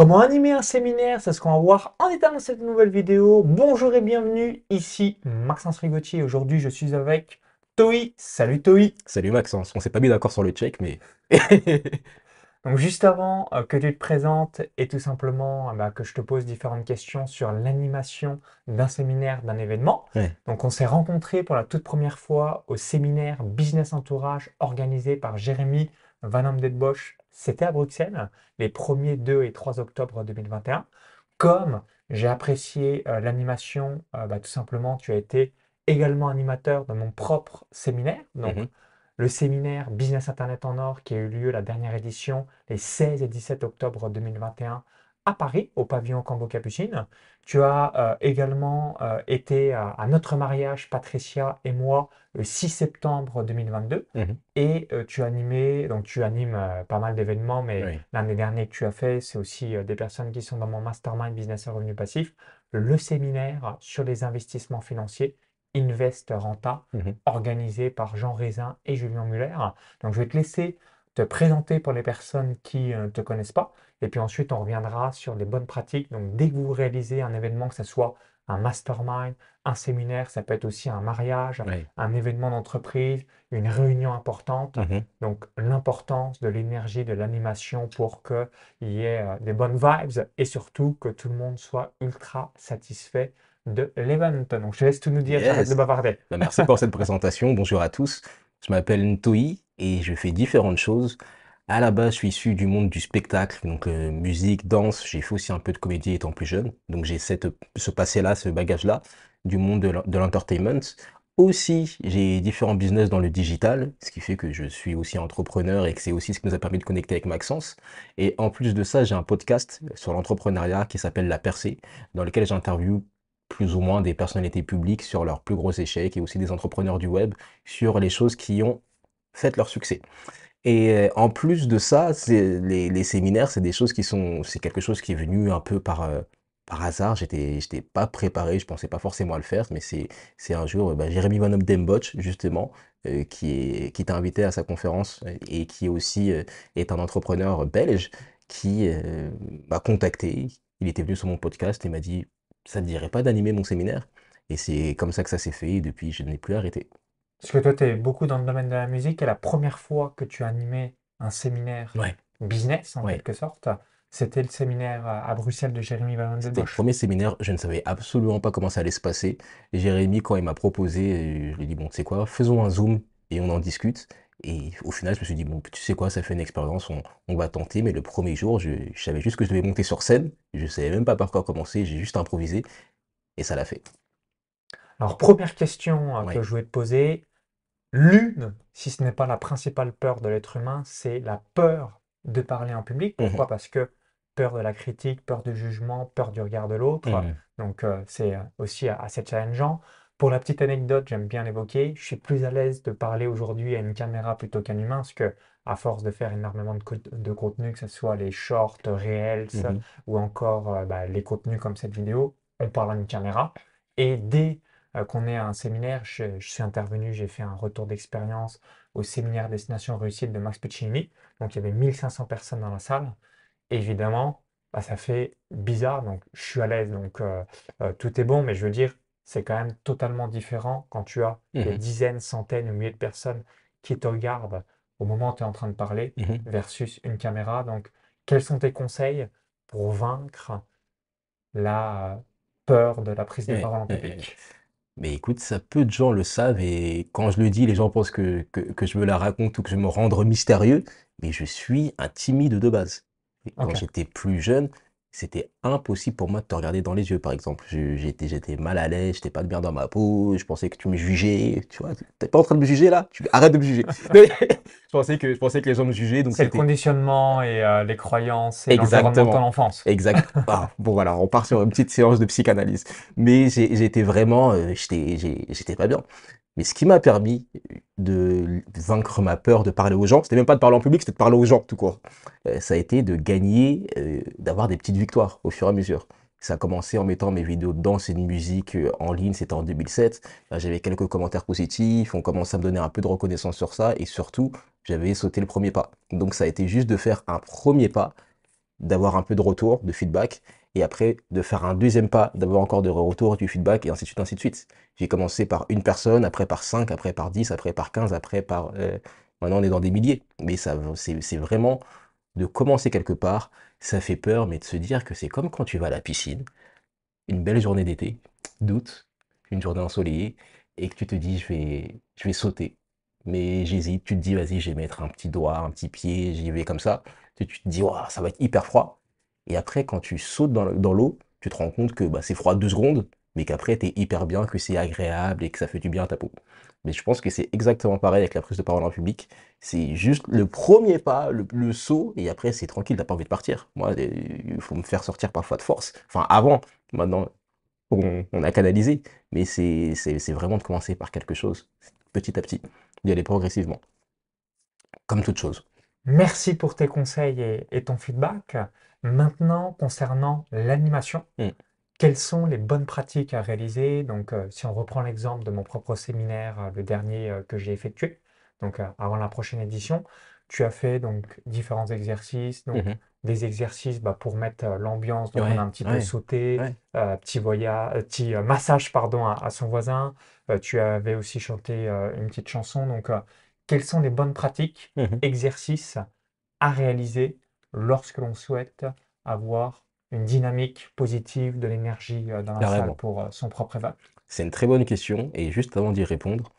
Comment animer un séminaire C'est ce qu'on va voir en détail dans cette nouvelle vidéo. Bonjour et bienvenue, ici Maxence Rigotier. Aujourd'hui, je suis avec Toi. Salut Toi. Salut Maxence, on s'est pas mis d'accord sur le check, mais... Donc juste avant euh, que tu te présentes et tout simplement euh, bah, que je te pose différentes questions sur l'animation d'un séminaire, d'un événement. Donc on s'est rencontrés pour la toute première fois au séminaire Business Entourage organisé par Jérémy Van Bosch c'était à Bruxelles, les 1er, 2 et 3 octobre 2021. Comme j'ai apprécié euh, l'animation, euh, bah, tout simplement, tu as été également animateur de mon propre séminaire. Donc, mmh le séminaire Business Internet en Or qui a eu lieu la dernière édition les 16 et 17 octobre 2021 à Paris, au pavillon Cambo Capucine. Tu as euh, également euh, été à, notre mariage, Patricia et moi, le 6 septembre 2022. Mhm. Et euh, tu animé, donc tu animes pas mal d'événements, mais l'un des derniers que tu as fait, c'est aussi des personnes qui sont dans mon mastermind business et revenu passif, le séminaire sur les investissements financiers. Invest Renta, mhm. organisé par Jean Raisin et Julien Muller. Donc, je vais te laisser te présenter pour les personnes qui ne te connaissent pas. Et puis ensuite, on reviendra sur les bonnes pratiques. Donc, dès que vous réalisez un événement, que ce soit un mastermind, un séminaire, ça peut être aussi un mariage, un événement d'entreprise, une réunion importante. Mmh Donc, l'importance de l'énergie, de l'animation pour qu'il y ait euh, des bonnes vibes et surtout que tout le monde soit ultra satisfait de l'event. Donc, je laisse tout nous dire, j'arrête de bavarder. Bah, merci pour cette présentation. Bonjour à tous. Je m'appelle Ntoi et je fais différentes choses. À la base, je suis issu du monde du spectacle, donc euh, musique, danse. J'ai fait aussi un peu de comédie étant plus jeune. Donc j'ai ce passé-là, ce bagage-là du monde de l'entertainment. Aussi, j'ai différents business dans le digital, ce qui fait que je suis aussi entrepreneur et que c'est aussi ce qui nous a permis de connecter avec Maxence. Et en plus de ça, j'ai un podcast sur l'entrepreneuriat qui s'appelle La Percée, dans lequel j'interviewe plus ou moins des personnalités publiques sur leurs plus gros échecs et aussi des entrepreneurs du web sur les choses qui ont fait leur succès. Et en plus de ça, les séminaires, c'est des choses qui sont c'est quelque chose qui est venu un peu par, par hasard. J'étais j'étais pas préparé, je pensais pas forcément à le faire, mais c'est un jour, bah, Jérémy Van Dembotch justement, qui est qui t'a invité à sa conférence et qui aussi, est un entrepreneur belge qui, m'a contacté. Il était venu sur mon podcast et m'a dit: «Ça te dirait pas d'animer mon séminaire?» et c'est comme ça que ça s'est fait et depuis je n'ai plus arrêté. Parce que toi, tu es beaucoup dans le domaine de la musique et la première fois que tu as animé un séminaire business, en quelque sorte, c'était le séminaire à Bruxelles de Jérémy Van C'était le premier séminaire, je ne savais absolument pas comment ça allait se passer. Jérémy, quand il m'a proposé, je lui ai dit, bon, tu sais quoi, faisons un Zoom et on en discute. Et au final, je me suis dit, bon, tu sais quoi, ça fait une expérience, on, on va tenter. Mais le premier jour, je, je, savais juste que je devais monter sur scène. Je ne savais même pas par quoi commencer, j'ai juste improvisé. Et ça l'a fait. Alors, première question euh, que je voulais te poser, L'une, si ce n'est pas la principale peur de l'être humain, c'est la peur de parler en public. Mmh Pourquoi? Parce que peur de la critique, peur du jugement, peur du regard de l'autre. Mmh Donc euh, c'est euh, aussi assez challengeant. Pour la petite anecdote, j'aime bien l'évoquer, je suis plus à l'aise de parler aujourd'hui à une caméra plutôt qu'à un humain, parce que à force de faire énormément de, contenu, que ce soit les shorts, réels mmh ou encore euh, bah, les contenus comme cette vidéo, on parle à une caméra. Et dès euh, qu'on est à un séminaire. Je, suis intervenu, j'ai fait un retour d'expérience au séminaire Destination Réussite de Max Puccini. Donc il y avait 1500 personnes dans la salle. évidemment, bah, ça fait bizarre. Donc je suis à l'aise. Donc euh, euh, tout est bon. Mais je veux dire, c'est quand même totalement différent quand tu as des mmh dizaines, centaines ou milliers de personnes qui te regardent au moment où tu es en train de parler mmh versus une caméra. Donc quels sont tes conseils pour vaincre la peur de la prise de parole en public? Mais écoute, ça peu de gens le savent et quand je le dis, les gens pensent que, que, que je me la raconte ou que je me rendre mystérieux, mais je suis un timide de base. quand j'étais plus jeune, c'était impossible pour moi de te regarder dans les yeux, par exemple. J'étais, j'étais mal à l'aise, j'étais pas bien dans ma peau, je pensais que tu me jugeais, tu vois. T'es pas en train de me juger là? Tu, Arrête de me juger. je, pensais que, je pensais que les gens me jugeaient. C'est le conditionnement et euh, les croyances et l'environnement de l'enfance. Exact. Ah, bon voilà, on part sur une petite séance de psychanalyse. Mais j'étais vraiment, euh, j'étais pas bien. Mais ce qui m'a permis de vaincre ma peur de parler aux gens, c'était même pas de parler en public, c'était de parler aux gens tout court. Euh, ça a été de gagner, euh, d'avoir des petites victoires au fur et à mesure. Ça a commencé en mettant mes vidéos de danse et de musique euh, en ligne, c'était en 2007. J'avais quelques commentaires positifs, on commençait à me donner un peu de reconnaissance sur ça et surtout, j'avais sauté le premier pas. Donc ça a été juste de faire un premier pas d'avoir un peu de retour, de feedback, et après de faire un deuxième pas, d'avoir encore de retour, du feedback, et ainsi de suite, ainsi de suite. J'ai commencé par une personne, après par cinq, après par dix, après par quinze, après par... Euh, maintenant on est dans des milliers. Mais ça, c'est vraiment de commencer quelque part, ça fait peur, mais de se dire que c'est comme quand tu vas à la piscine, une belle journée d'été, d'août, une journée ensoleillée, et que tu te dis, je vais, je vais sauter. Mais j'hésite, tu te dis, vas-y, je vais mettre un petit doigt, un petit pied, j'y vais comme ça. Tu, te dis, ça va être hyper froid. Et après, quand tu sautes dans, l'eau, tu te rends compte que bah, c'est froid deux secondes, mais qu'après, tu es hyper bien, que c'est agréable et que ça fait du bien à ta peau. Mais je pense que c'est exactement pareil avec la prise de parole en public. C'est juste le premier pas, le, saut, et après, c'est tranquille, t'as pas envie de partir. Moi, il faut me faire sortir parfois de force. Enfin, avant, maintenant, on a canalisé, mais c'est vraiment de commencer par quelque chose, petit à petit, d'y aller progressivement. Comme toute chose. Merci pour tes conseils et, ton feedback. Maintenant, concernant l'animation, mmh. quelles sont les bonnes pratiques à réaliser? Donc, euh, si on reprend l'exemple de mon propre séminaire, euh, le dernier euh, que j'ai effectué, donc avant la prochaine édition, tu as fait donc différents exercices, donc mmh des exercices bah, pour mettre l'ambiance, donc on a un petit peu sauté, petit voyage, petit massage pardon à, son voisin. tu avais aussi chanté une petite chanson. Donc, quelles sont les bonnes pratiques, mmh exercices à réaliser lorsque l'on souhaite avoir une dynamique positive, de l'énergie dans la salle pour son propre éval C'est une très bonne question. Et juste avant d'y répondre,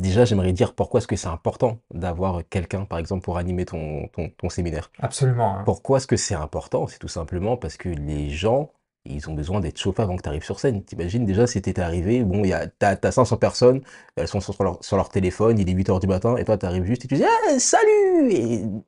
Déjà, j'aimerais dire pourquoi est-ce que c'est important d'avoir quelqu'un, par exemple, pour animer ton, ton, séminaire. Absolument. Hein. Pourquoi est-ce que c'est important? C'est tout simplement parce que les gens, ils ont besoin d'être chauffés avant que tu arrives sur scène. T'imagines déjà si t'étais arrivé, bon, y a, t'as, 500 personnes, elles sont sur leur, sur leur téléphone, il est 8h du matin, et toi tu arrives juste et tu dis ah, salut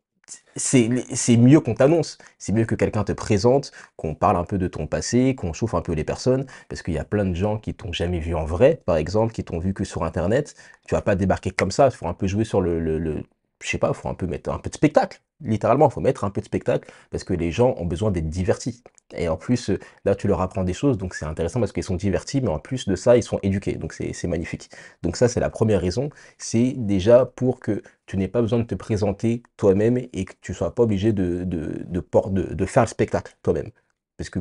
c'est mieux qu'on t'annonce, c'est mieux que quelqu'un te présente, qu'on parle un peu de ton passé, qu'on chauffe un peu les personnes, parce qu'il y a plein de gens qui t'ont jamais vu en vrai, par exemple, qui t'ont vu que sur Internet. Tu vas pas débarquer comme ça, il faut un peu jouer sur le, le je sais pas, il faut un peu mettre un peu de spectacle. Littéralement, il faut mettre un peu de spectacle parce que les gens ont besoin d'être divertis. Et en plus, euh, là, tu leur apprends des choses, donc c'est intéressant parce qu'ils sont divertis, mais en plus de ça, ils sont éduqués. Donc c'est magnifique. Donc ça, c'est la première raison. C'est déjà pour que tu n'aies pas besoin de te présenter toi-même et que tu sois pas obligé de, de, de, de faire le spectacle toi-même. Parce que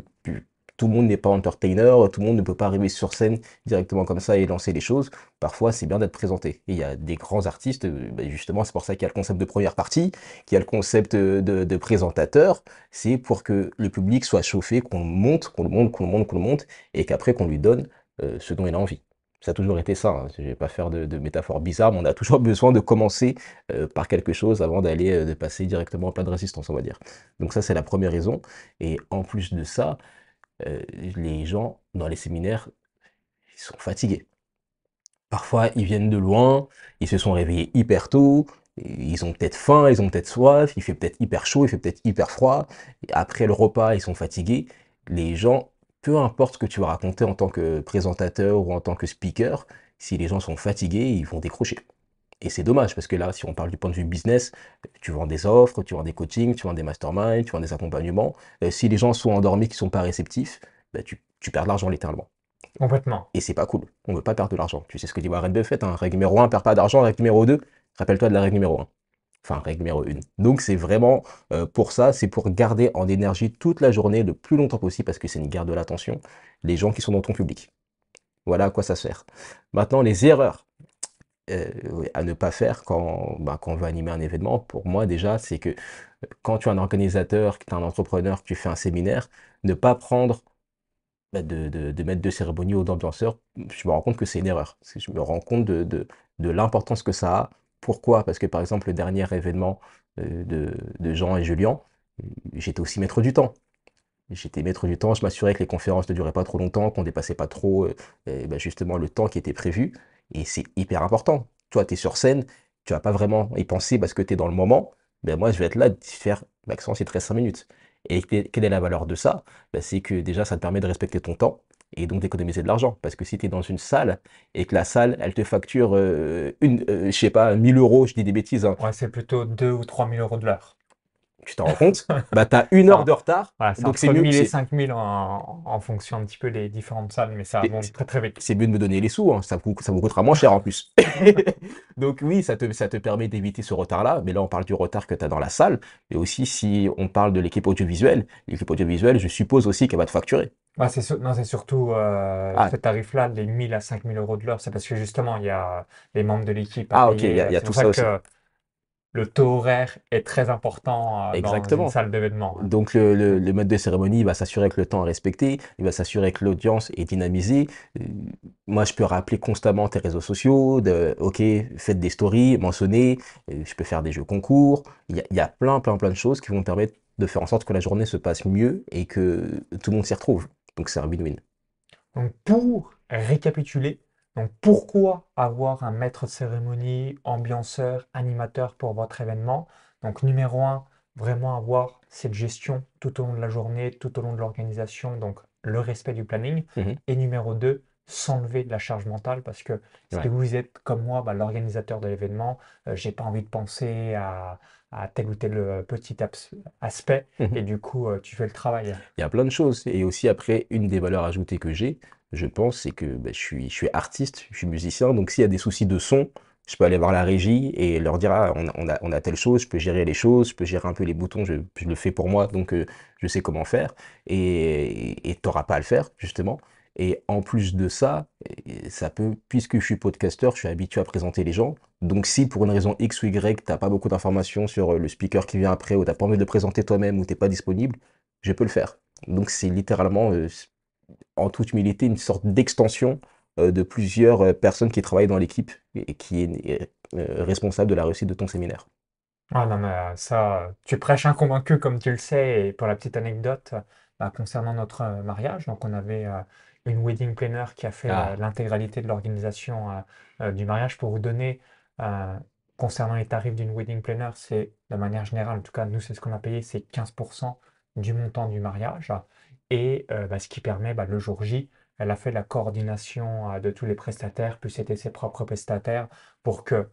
tout le monde n'est pas entertainer, tout le monde ne peut pas arriver sur scène directement comme ça et lancer les choses. Parfois, c'est bien d'être présenté. Et il y a des grands artistes, euh, bah, justement, c'est pour ça qu'il y a le concept de première partie, qu'il y a le concept de, présentateur. C'est pour que le public soit chauffé, qu'on monte, qu'on le monte, qu'on le monte, qu'on le monte, et qu'après qu'on lui donne euh, ce dont il a envie. Ça a toujours été ça. Hein. Je ne vais pas faire de, métaphores bizarres, mais on a toujours besoin de commencer euh, par quelque chose avant d'aller de passer directement en plein de résistance, on va dire. Donc ça, c'est la première raison. Et en plus de ça, euh, les gens dans les séminaires, sont fatigués. Parfois, ils viennent de loin, ils se sont réveillés hyper tôt, ils ont peut-être faim, ils ont peut-être soif, il fait peut-être hyper chaud, il fait peut-être hyper froid. après le repas, ils sont fatigués. Les gens, peu importe ce que tu vas raconter en tant que présentateur ou en tant que speaker, si les gens sont fatigués, ils vont décrocher. Et c'est dommage parce que là, si on parle du point de vue business, tu vends des offres, tu vends des coachings, tu vends des masterminds, tu vends des accompagnements. Euh, si les gens sont endormis, qui sont pas réceptifs, bah, tu, perds de l'argent littéralement. Complètement. Et c'est pas cool. On veut pas perdre de l'argent. Tu sais ce que dit Warren Buffett, hein, règle numéro 1, perds pas d'argent, règle numéro 2, rappelle-toi de la règle numéro 1. Enfin, règle numéro 1. Donc c'est vraiment euh, pour ça, c'est pour garder en énergie toute la journée le plus longtemps possible parce que c'est une guerre de l'attention, les gens qui sont dans ton public. Voilà à quoi ça sert. Maintenant, les erreurs. Euh, à ne pas faire quand, bah, quand on veut animer un événement, pour moi déjà, c'est que euh, quand tu es un organisateur, que tu es un entrepreneur, que tu fais un séminaire, ne pas prendre bah, de, de, mettre de cérémonie ou d'ambianceur, je me rends compte que c'est une erreur. Je me rends compte de, de, l'importance que ça a. Pourquoi? Parce que par exemple, le dernier événement euh, de, de Jean et Julien, j'étais aussi maître du temps. J'étais maître du temps, je m'assurais que les conférences ne duraient pas trop longtemps, qu'on dépassait pas trop bah, justement le temps qui était prévu. Et c'est hyper important. Toi, tu es sur scène, tu vas pas vraiment y penser parce que tu es dans le moment. Ben moi, je vais être là, faire maximum c'est 13 5 minutes. Et quelle est la valeur de ça? Ben, C'est que déjà, ça te permet de respecter ton temps et donc d'économiser de l'argent. Parce que si tu es dans une salle et que la salle, elle te facture euh, une, euh, je sais pas, 1000 euros, je dis des bêtises. Hein. C'est plutôt 2 ou 3 000 euros de l'heure. Tu t'en rends compte, bah, tu as une heure de retard. donc c'est mieux. 1000 et 5000 en, en, fonction un petit peu des différentes salles, mais ça monte très très vite. C'est mieux de me donner les sous, hein. ça, vous, ça vous coûtera moins cher en plus. donc oui, ça te, ça te permet d'éviter ce retard-là, mais là on parle du retard que tu as dans la salle, et aussi si on parle de l'équipe audiovisuelle, l'équipe audiovisuelle, je suppose aussi qu'elle va te facturer. Ah, c'est non, c'est surtout euh, ah. ce tarif-là, les 1000 à 5000 euros de l'heure, c'est parce que justement il y a les membres de l'équipe Ah ok, il y a, tout ça, aussi le taux horaire est très important euh, dans une salle d'événement. Donc le, le, mode de cérémonie va s'assurer que le temps est respecté, il va s'assurer que l'audience est dynamisée. Euh, moi, je peux rappeler constamment tes réseaux sociaux, de OK, faites des stories, mentionnez, euh, je peux faire des jeux concours. Il y y a plein, plein, plein de choses qui vont permettre de faire en sorte que la journée se passe mieux et que tout le monde s'y retrouve. Donc c'est un win-win. Donc pour récapituler, donc pourquoi avoir un maître de cérémonie, ambianceur, animateur pour votre événement? Donc numéro un, vraiment avoir cette gestion tout au long de la journée, tout au long de l'organisation, donc le respect du planning. Mmh Et numéro deux, s'enlever de la charge mentale parce que si vous êtes comme moi, bah, l'organisateur de l'événement, je euh, j'ai pas envie de penser à, tel ou tel euh, petit aspect mmh et du coup euh, tu fais le travail. Il y a plein de choses et aussi après une des valeurs ajoutées que j'ai, je pense, c'est que bah, je, suis, artiste, je suis musicien, donc s'il y a des soucis de son, je peux aller voir la régie et leur dire ah, on, a, on a telle chose, je peux gérer les choses, je peux gérer un peu les boutons, je, le fais pour moi, donc euh, je sais comment faire. Et tu n'auras pas à le faire, justement. Et en plus de ça, ça peut, puisque je suis podcasteur, je suis habitué à présenter les gens. Donc si pour une raison X ou Y, tu n'as pas beaucoup d'informations sur le speaker qui vient après, ou tu n'as pas envie de le présenter toi-même, ou tu n'es pas disponible, je peux le faire. Donc c'est littéralement, euh, en toute humilité, une sorte d'extension euh, de plusieurs euh, personnes qui travaillent dans l'équipe et qui est euh, responsable de la réussite de ton séminaire. Ah non, mais ça, tu prêches un convaincu comme tu le sais. Et pour la petite anecdote, bah, concernant notre mariage, donc on avait une wedding planner qui a fait ah. l'intégralité de l'organisation du mariage. Pour vous donner, concernant les tarifs d'une wedding planner, c'est de manière générale, en tout cas, nous, c'est ce qu'on a payé, c'est 15% du montant du mariage. Et euh, bah, ce qui permet, bah, le jour J, elle a fait la coordination euh, de tous les prestataires, puis c'était ses propres prestataires, pour que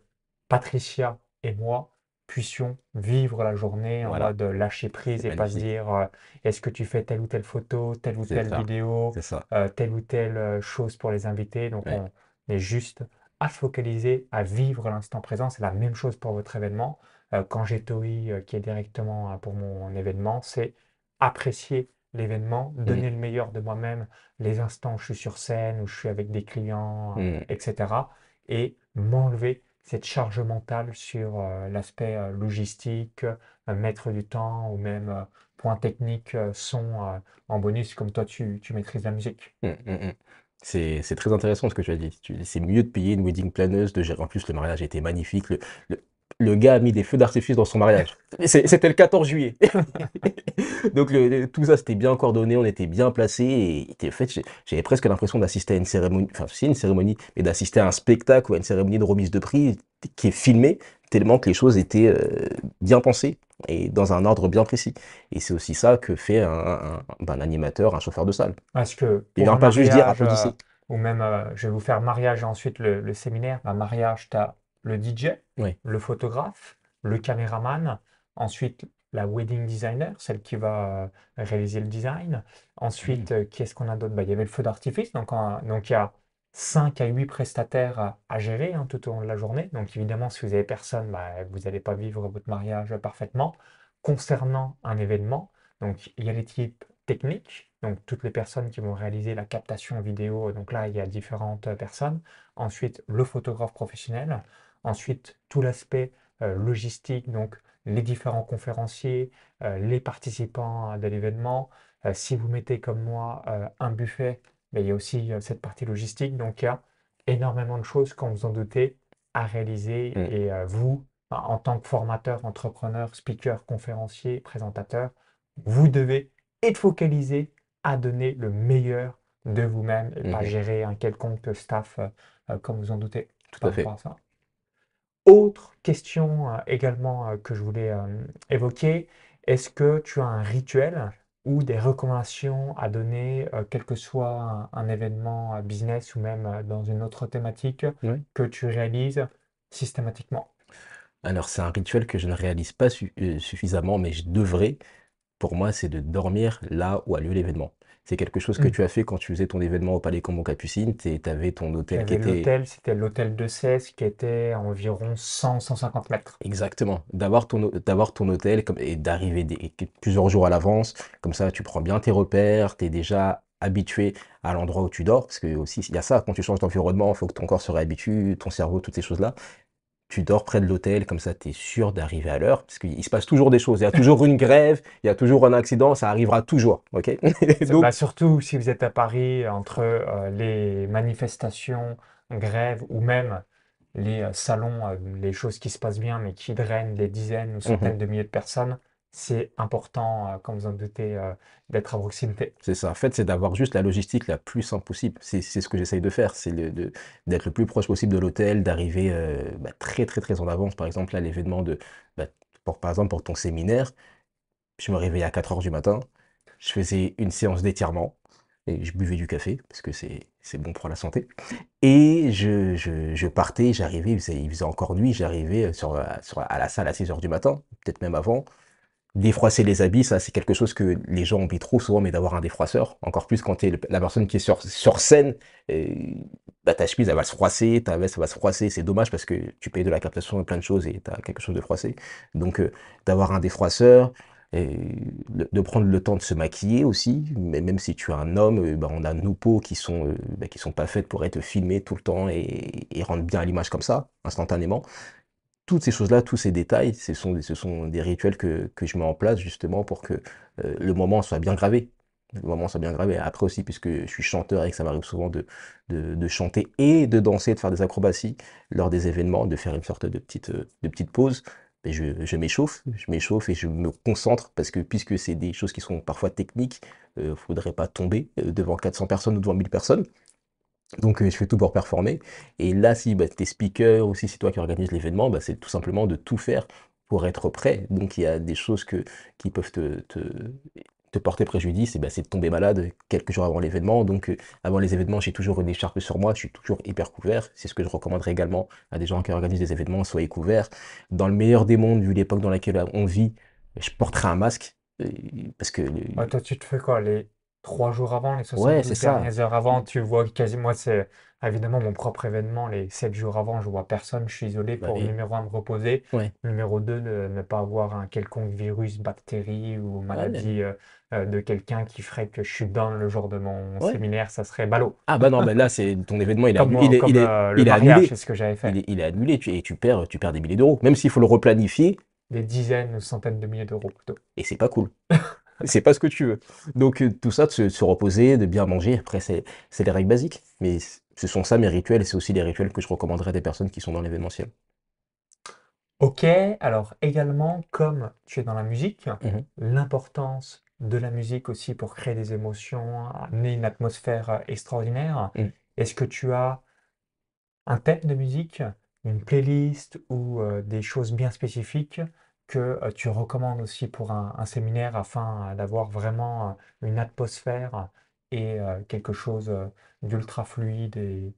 Patricia et moi puissions vivre la journée en mode lâcher prise et pas se dire euh, est-ce que tu fais telle ou telle photo, telle ou telle vidéo, telle ou telle chose pour les invités. Donc on est juste à focaliser, à vivre l'instant présent. C'est la même chose pour votre événement. quand j'ai Toi qui est directement pour mon événement, c'est apprécier l'événement, mmh. donner le meilleur de moi-même, les instants où je suis sur scène, où je suis avec des clients, euh, mmh. etc. Et m'enlever cette charge mentale sur euh, l'aspect euh, logistique, mettre du temps ou même point technique, son en bonus, comme toi tu, tu maîtrises la musique. Mmh, c'est très intéressant ce que tu as dit. C'est mieux de payer une wedding planeuse, de gérer. En plus, le mariage était magnifique. Le, le gars a mis des feux d'artifice dans son mariage. C'était le 14 juillet. Donc tout ça, c'était bien coordonné, on était bien placé. Et, en fait, j'avais presque l'impression d'assister à une cérémonie, enfin c'est une cérémonie, mais d'assister à un spectacle ou à une cérémoanie de remise de prix qui est filmée, tellement que les choses étaient euh, bien pensées et dans un ordre bien précis. Et c'est aussi ça que fait un, ben, animateur, un chauffeur de salle. Parce que il ne pas juste dire applaudissez. Euh, ou même, euh, je vais vous faire mariage et ensuite le, séminaire. Un mariage, tu as le DJ, le photographe, le caméraman, ensuite la wedding designer, celle qui va euh, réaliser le design. Ensuite, euh, qui est-ce qu'on a d'autre? Bah, Il y avait le feu d'artifice, donc, donc il y a 5 à 8 prestataires à, gérer hein, tout au long de la journée. Donc évidemment, si vous avez personne, bah, vous n'allez pas vivre votre mariage parfaitement. Concernant un événement, donc il y a les types techniques, donc toutes les personnes qui vont réaliser la captation vidéo, donc là il y a différentes personnes. Ensuite, le photographe professionnel. Ensuite, tout l'aspect euh, logistique, donc les différents conférenciers, euh, les participants de l'événement. Euh, si vous mettez comme moi un buffet, mais il y a aussi cette partie logistique. Donc il y a énormément de choses, quand vous en doutez, à réaliser. Mm. Et vous, en tant que formateur, entrepreneur, speaker, conférencier, présentateur, vous devez être focalisé à donner le meilleur de vous-même et pas mm-hmm. gérer un quelconque staff, comme vous en doutez. Tout à fait. ça. Autre question euh, également euh, que je voulais euh, évoquer, est-ce que tu as un rituel ou des recommandations à donner, quel que soit un, événement business ou même dans une autre thématique que tu réalises systématiquement? Alors, c'est un rituel que je ne réalise pas suffisamment, mais je devrais. Pour moi, c'est de dormir là où a lieu l'événement. C'est quelque chose que Mmh. tu as fait quand tu faisais ton événement au Palais Combo Capucine. Tu avais ton hôtel qui était l'hôtel, c'était l'hôtel de Cèze qui était à environ 100-150 mètres. exactement, d'avoir ton, hôtel comme, et d'arriver plusieurs jours à l'avance. Comme ça, tu prends bien tes repères, tu es déjà habitué à l'endroit où tu dors. Parce que aussi, il y a ça, quand tu changes d'environnement, il faut que ton corps se réhabitue, ton cerveau, toutes ces choses-là. Tu dors près de l'hôtel, comme ça, tu es sûr d'arriver à l'heure, parce qu'il se passe toujours des choses. Il y a toujours une grève, il y a toujours un accident, ça arrivera toujours, ok? Donc, Bah, surtout si vous êtes à Paris, entre euh, les manifestations, grèves ou même les euh, salons, euh, les choses qui se passent bien mais qui drainent des dizaines ou mhm. centaines de milliers de personnes, c'est important, euh, comme vous en doutez, euh, d'être à proximité. C'est ça. En fait, c'est d'avoir juste la logistique la plus simple possible. C'est ce que j'essaye de faire. C'est d'être le plus proche possible de l'hôtel, d'arriver euh, bah, très, très, très en avance. Par exemple, là, l'événement de, bah, pour, par exemple, pour ton séminaire, je me réveillais à 4 heures du matin. Je faisais une séance d'étirement et je buvais du café parce que c'est bon pour la santé. Et je, je, je partais, j'arrivais, il faisait, encore nuit, j'arrivais sur, la- sur, à la salle à 6 heures du matin, peut-être même avant. Défroisser les habits, ça c'est quelque chose que les gens oublient trop souvent, mais d'avoir un défroisseur, encore plus quand tu es la personne qui est sur, sur scène, et, bah, ta chemise va se froisser, ta veste va se froisser, c'est dommage parce que tu payes de la captation et plein de choses et tu as quelque chose de froissé. Donc euh, d'avoir un défroisseur, et de, prendre le temps de se maquiller aussi, mais même si tu es un homme, euh, bah, on a nos peaux qui sont, euh, bah, qui sont pas faites pour être filmées tout le temps et, et rendre bien l'image comme ça, instantanément toutes ces choses-là, tous ces détails, ce sont, des- rituels que, je mets en place justement pour que euh, le moment soit bien gravé. Le moment soit bien gravé. Après aussi, puisque je suis chanteur et que ça m'arrive souvent de, chanter et de danser, de faire des acrobaties lors des événements, de faire une sorte de petite, euh, pause. Et je, m'échauffe, je m'échauffe et je me concentre parce que puisque c'est des choses qui sont parfois techniques, il ne faudrait pas tomber euh, devant 400 personnes ou devant 1000 personnes. Donc, euh, je fais tout pour performer. Et là, si bah, tu es speaker ou si c'est toi qui organise l'événement, bah, c'est tout simplement de tout faire pour être prêt. Donc, il y a des choses qui peuvent te, te, te porter préjudice, et bah, c'est de tomber malade quelques jours avant l'événement. Donc, euh, avant les événements, j'ai toujours une écharpe sur moi, je suis toujours hyper couvert. C'est ce que je recommanderais également à des gens qui organisent des événements, soyez couverts. Dans le meilleur des mondes, vu l'époque dans laquelle on vit, je porterai un masque. euh, Parce que, toi, tu te fais quoi? Trois jours avant, les ouais, c'est 72 ça. dernières heures avant, tu vois quasiment, moi, c'est évidemment mon propre événement. Les sept jours avant, je vois personne. Je suis isolé Bah pour, numéro un, me reposer. Ouais. Numéro 2, ne, ne pas avoir un quelconque virus, bactérie ou maladie euh, euh, de quelqu'un qui ferait que je suis dans le jour de mon séminaire. Ça serait ballot. Ah bah non, bah là, c'est ton événement, il est, Comme, annu- il est, il euh, il est annulé. c'est ce que j'avais fait. Il est, il est annulé tu, et tu perds, tu perds des milliers d'euros. Même s'il faut le replanifier, Des dizaines ou centaines de milliers d'euros plutôt. et c'est pas cool. C'est pas ce que tu veux. Donc euh, tout ça, de se, de se reposer, de bien manger, après c'est c'est les règles basiques. Mais ce sont ça mes rituels et c'est aussi les rituels que je recommanderais à des personnes qui sont dans l'événementiel. Ok, alors également, comme tu es dans la musique, Mhm. l'importance de la musique aussi pour créer des émotions, amener une atmosphère euh, extraordinaire. Mm. Est-ce que tu as un thème de musique, une playlist ou euh, des choses bien spécifiques que euh, tu recommandes aussi pour un, un séminaire afin euh, d'avoir vraiment euh, une atmosphère et quelque chose d'ultra fluide et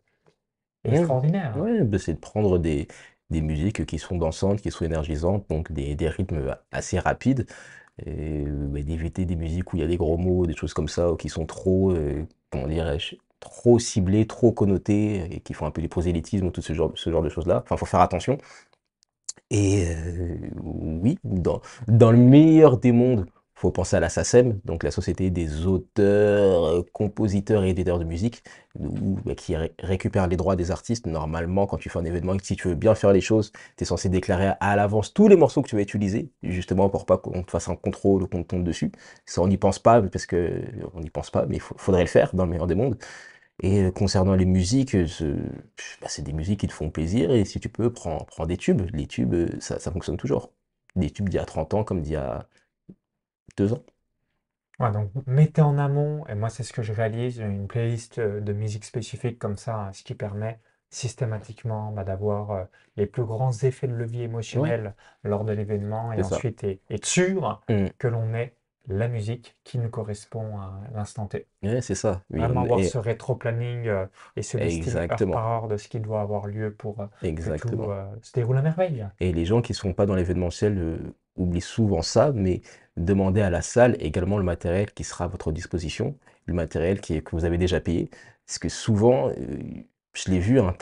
et Ouais, extraordinaire? ouais, bah, c'est de prendre des, des musiques qui sont dansantes, qui sont énergisantes, donc des, des rythmes assez rapides, et bah, d'éviter des musiques où il y a des gros mots, des choses comme ça, ou qui sont trop, euh, comment dirais-je, trop ciblées, trop connotées, et qui font un peu du prosélytisme ou tout ce genre, ce genre de choses-là. Enfin, faut faire attention. Et euh, oui, dans, dans le meilleur des mondes, faut penser à la SACEM, donc la Société des auteurs, euh, compositeurs et éditeurs de musique, bah, qui ré- récupère les droits des artistes. Normalement, quand tu fais un événement, si tu veux bien faire les choses, tu es censé déclarer à l'avance tous les morceaux que tu vas utiliser, justement pour pas qu'on te fasse un contrôle ou qu'on te tombe dessus. Ça, on n'y pense pas, parce que on n'y pense pas, mais il faudrait le faire dans le meilleur des mondes. Et euh, concernant les musiques, euh, bah, c'est des musiques qui te font plaisir et si tu peux, prends, prends des tubes. Les tubes, euh, ça, ça fonctionne toujours. Des tubes d'il y a 30 ans comme d'il y a 2 ans. Ouais, donc mettez en amont, et moi c'est ce que je réalise, une playlist de musique spécifique comme ça, ce qui permet systématiquement bah, d'avoir euh, les plus grands effets de levier émotionnel lors de l'événement et c'est ça. ensuite être sûr Mm. que l'on est la musique qui nous correspond à l'instant T. Ouais, c'est ça. Vraiment avoir ce rétro-planning euh, et ce listing heure par heure de ce qui doit avoir lieu pour euh, que tout euh, se déroule à merveille. Et les gens qui ne sont pas dans l'événementiel oublient souvent ça, mais demandez à la salle également le matériel qui sera à votre disposition, le matériel qui que vous avez déjà payé. Parce que souvent, je l'ai vu, hein,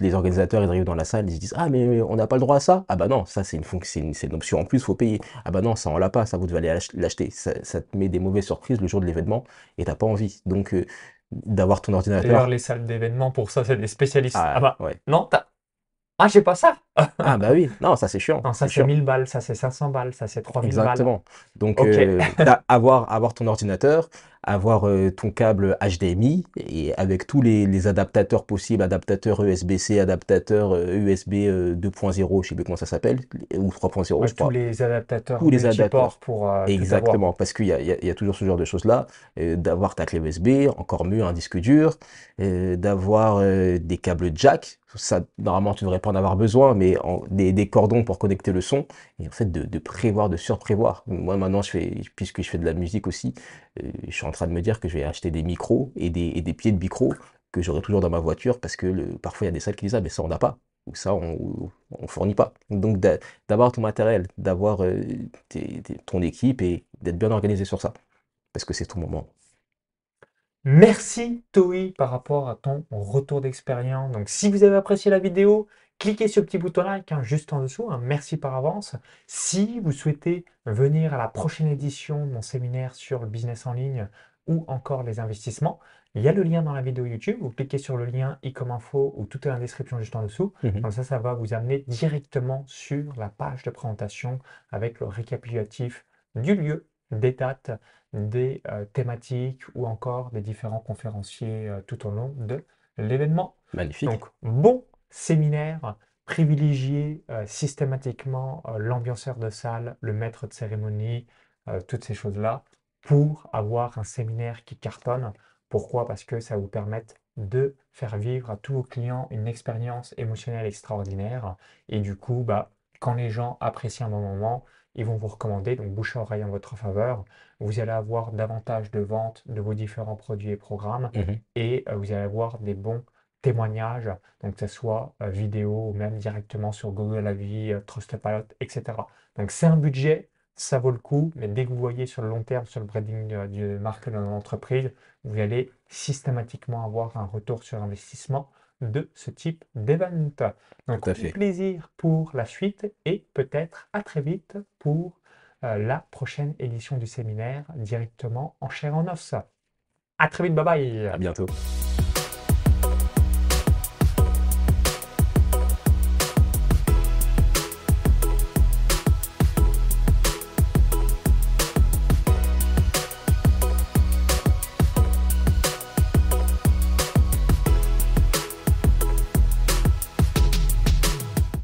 les organisateurs, ils arrivent dans la salle, ils se disent Ah, mais on n'a pas le droit à ça Ah, bah non, ça c'est une, fonction, c'est une option en plus, il faut payer. Ah, bah non, ça on l'a pas, ça vous devez aller l'acheter. Ça, te met des mauvaises surprises le jour de l'événement et t'as pas envie. Donc, euh, d'avoir ton ordinateur. D'ailleurs, les salles d'événements, pour ça, c'est des spécialistes. Ah, ah bah, ouais. non, t'as ah, j'ai pas ça. ah, bah oui, non, ça c'est chiant. Non, ça c'est 1000 balles, ça c'est 500 balles, ça c'est 3000 balles. Exactement. Donc, euh, avoir, avoir ton ordinateur, avoir euh, ton câble HDMI et avec tous les, adaptateurs possibles, adaptateurs USB-C, adaptateurs USB 2.0, je sais plus comment ça s'appelle, ou 3.0, je crois. Tous les adaptateurs tous les adaptateurs pour euh, Exactement, parce qu'il y, y a, toujours ce genre de choses-là, d'avoir ta clé USB, encore mieux un disque dur, d'avoir des câbles jack, ça, normalement, tu devrais pas en avoir besoin, mais des, cordons pour connecter le son, et en fait, de, prévoir, de surprévoir. Moi, maintenant, je fais, puisque je fais de la musique aussi, euh, je suis en train de me dire que je vais acheter des micros et des, pieds de micro que j'aurai toujours dans ma voiture, parce que le, parfois, il y a des salles qui disent, ah, mais ça, on n'a pas, ou ça, on, fournit pas. Donc, d'avoir ton matériel, d'avoir euh, ton équipe et d'être bien organisé sur ça, parce que c'est ton moment. Merci Toi par rapport à ton retour d'expérience. Donc si vous avez apprécié la vidéo, cliquez sur le petit bouton like hein, juste en dessous. Hein. merci par avance. Si vous souhaitez venir à la prochaine édition de mon séminaire sur le business en ligne ou encore les investissements, il y a le lien dans la vidéo YouTube. Vous cliquez sur le lien i comme info ou tout est dans la description juste en dessous. Mmh Comme ça, ça va vous amener directement sur la page de présentation avec le récapitulatif du lieu, des dates, des euh, thématiques ou encore des différents conférenciers euh, tout au long de l'événement. Magnifique. Donc, bon séminaire, privilégier euh, systématiquement l'ambianceur de salle, le maître de cérémonie, toutes ces choses-là, pour avoir un séminaire qui cartonne. Pourquoi? Parce que ça vous permet de faire vivre à tous vos clients une expérience émotionnelle extraordinaire. Et du coup, bah, quand les gens apprécient un bon moment, ils vont vous recommander, donc bouche à oreille en votre faveur. Vous allez avoir davantage de ventes de vos différents produits et programmes mmh et euh, vous allez avoir des bons témoignages, donc que ce soit euh, vidéo ou même directement sur Google Avis, euh, Trustpilot, etc. Donc c'est un budget, ça vaut le coup, mais dès que vous voyez sur le long terme, sur le branding du marque de l'entreprise, vous allez systématiquement avoir un retour sur investissement de ce type d'événement. Donc, au plaisir pour la suite et peut-être à très vite pour euh, la prochaine édition du séminaire directement en chair en os. À très vite, bye bye. À bientôt.